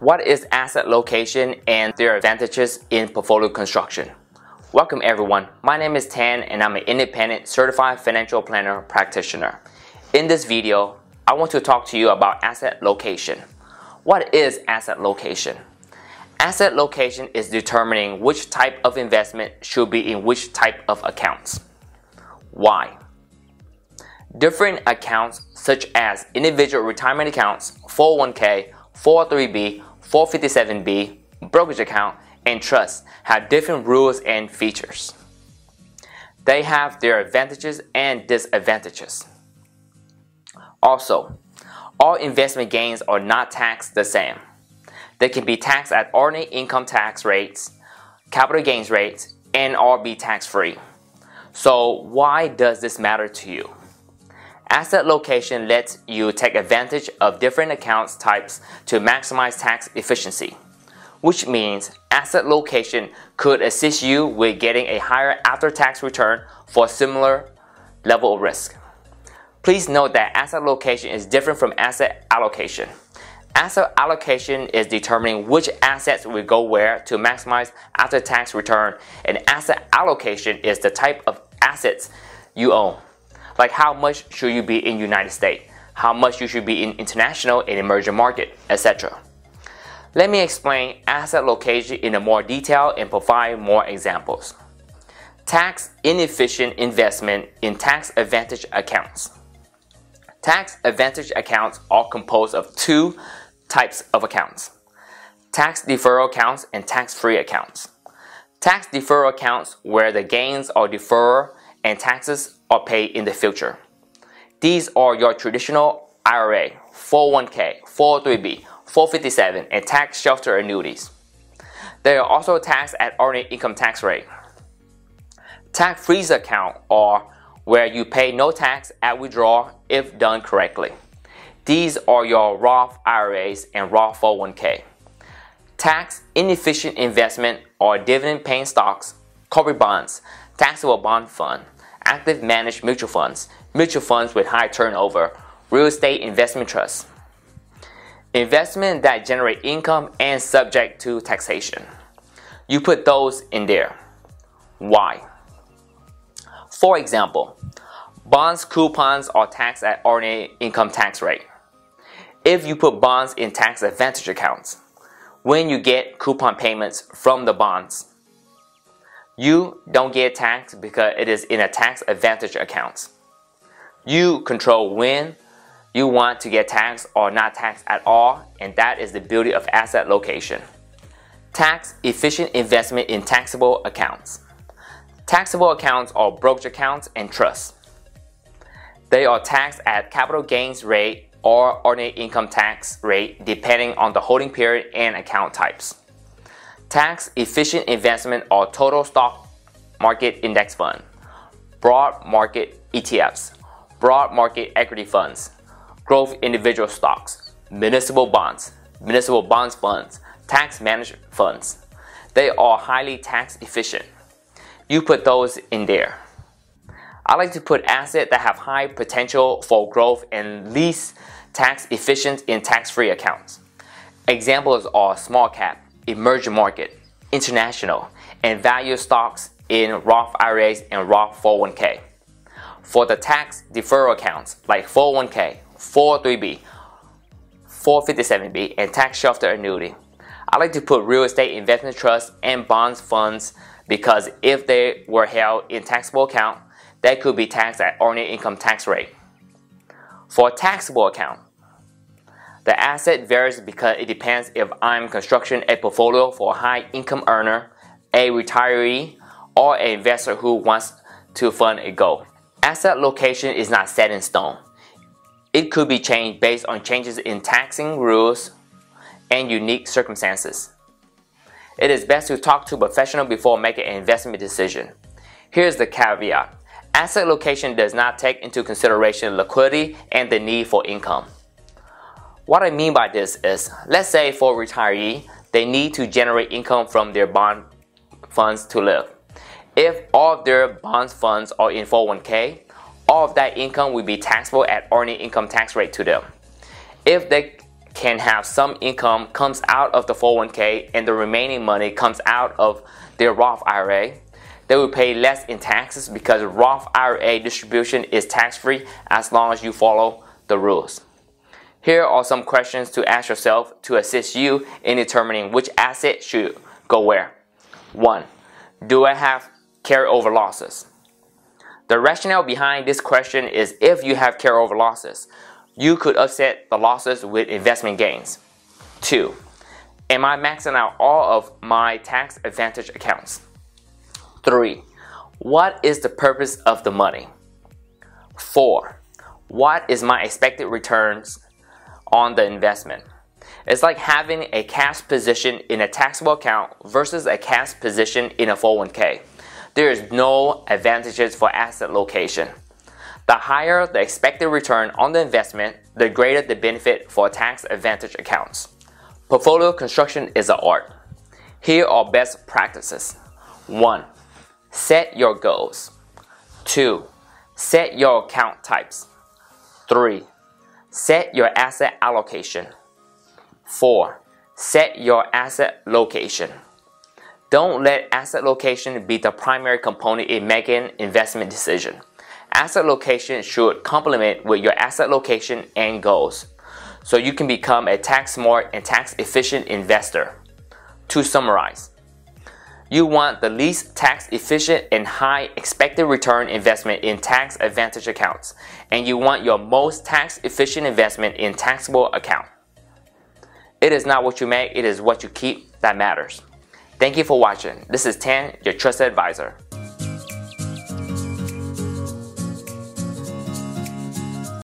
What is asset location and their advantages in portfolio construction? Welcome everyone. My name is Tan and I'm an independent certified financial planner practitioner. In this video, I want to talk to you about asset location. What is asset location? Asset location is determining which type of investment should be in which type of accounts. Why? Different accounts such as individual retirement accounts, 401k, 403b, 457b, brokerage account, and trust have different rules and features. They have their advantages and disadvantages. Also, all investment gains are not taxed the same. They can be taxed at ordinary income tax rates, capital gains rates, and or be tax-free. So why does this matter to you? Asset location lets you take advantage of different accounts types to maximize tax efficiency, which means asset location could assist you with getting a higher after-tax return for a similar level of risk. Please note that asset location is different from asset allocation. Asset allocation is determining which assets will go where to maximize after-tax return, and asset allocation is the type of assets you own. Like how much should you be in United States, how much you should be in international and emerging market, etc. Let me explain asset location in a more detail and provide more examples. Tax inefficient investment in tax advantage accounts. Tax advantage accounts are composed of two types of accounts. Tax deferral accounts and tax-free accounts. Tax deferral accounts where the gains are deferred and taxes are paid in the future. These are your traditional IRA, 401k, 403b, 457, and tax shelter annuities. They are also taxed at ordinary income tax rate. Tax-free account are where you pay no tax at withdrawal if done correctly. These are your Roth IRAs and Roth 401k. Tax inefficient investment are dividend paying stocks, corporate bonds, taxable bond fund, active managed mutual funds, mutual funds with high turnover, real estate investment trusts. Investment that generate income and subject to taxation. You put those in there. Why? For example, bonds coupons are taxed at ordinary income tax rate. If you put bonds in tax advantage accounts, when you get coupon payments from the bonds, you don't get taxed because it is in a tax advantage account. You control when you want to get taxed or not taxed at all, and that is the beauty of asset location. Tax efficient investment in taxable accounts. Taxable accounts are brokerage accounts and trusts. They are taxed at capital gains rate or ordinary income tax rate depending on the holding period and account types. Tax efficient investment or total stock market index fund, broad market ETFs, broad market equity funds, growth individual stocks, municipal bonds, municipal bonds funds, tax managed funds. They are highly tax efficient. You put those in there. I like to put assets that have high potential for growth and least tax efficient in tax-free accounts. Examples are small cap, emerging market, international, and value stocks in Roth IRAs and Roth 401k. For the tax deferral accounts like 401k, 403b, 457b, and tax shelter annuity, I like to put real estate investment trusts and bonds funds because if they were held in taxable account, they could be taxed at ordinary income tax rate. For a taxable account, the asset varies because it depends if I'm constructing a portfolio for a high income earner, a retiree, or an investor who wants to fund a goal. Asset location is not set in stone. It could be changed based on changes in taxing rules and unique circumstances. It is best to talk to a professional before making an investment decision. Here's the caveat. Asset location does not take into consideration liquidity and the need for income. What I mean by this is, let's say for a retiree, they need to generate income from their bond funds to live. If all of their bond funds are in 401k, all of that income will be taxable at ordinary income tax rate to them. If they can have some income comes out of the 401k and the remaining money comes out of their Roth IRA, they will pay less in taxes because Roth IRA distribution is tax-free as long as you follow the rules. Here are some questions to ask yourself to assist you in determining which asset should go where. 1. Do I have carryover losses? The rationale behind this question is if you have carryover losses, you could offset the losses with investment gains. 2. Am I maxing out all of my tax advantage accounts? 3. What is the purpose of the money? 4. What is my expected returns on the investment? It's like having a cash position in a taxable account versus a cash position in a 401k. There is no advantages for asset location. The higher the expected return on the investment, the greater the benefit for tax advantage accounts. Portfolio construction is an art. Here are best practices. 1. Set your goals. 2. Set your account types. 3. Set your asset allocation. 4. Set your asset location. Don't let asset location be the primary component in making investment decision. Asset location should complement with your asset location and goals so you can become a tax smart and tax efficient investor. To summarize, you want the least tax efficient and high expected return investment in tax advantage accounts, and you want your most tax efficient investment in taxable account. It is not what you make, it is what you keep that matters. Thank you for watching. This is Tan, your trusted advisor.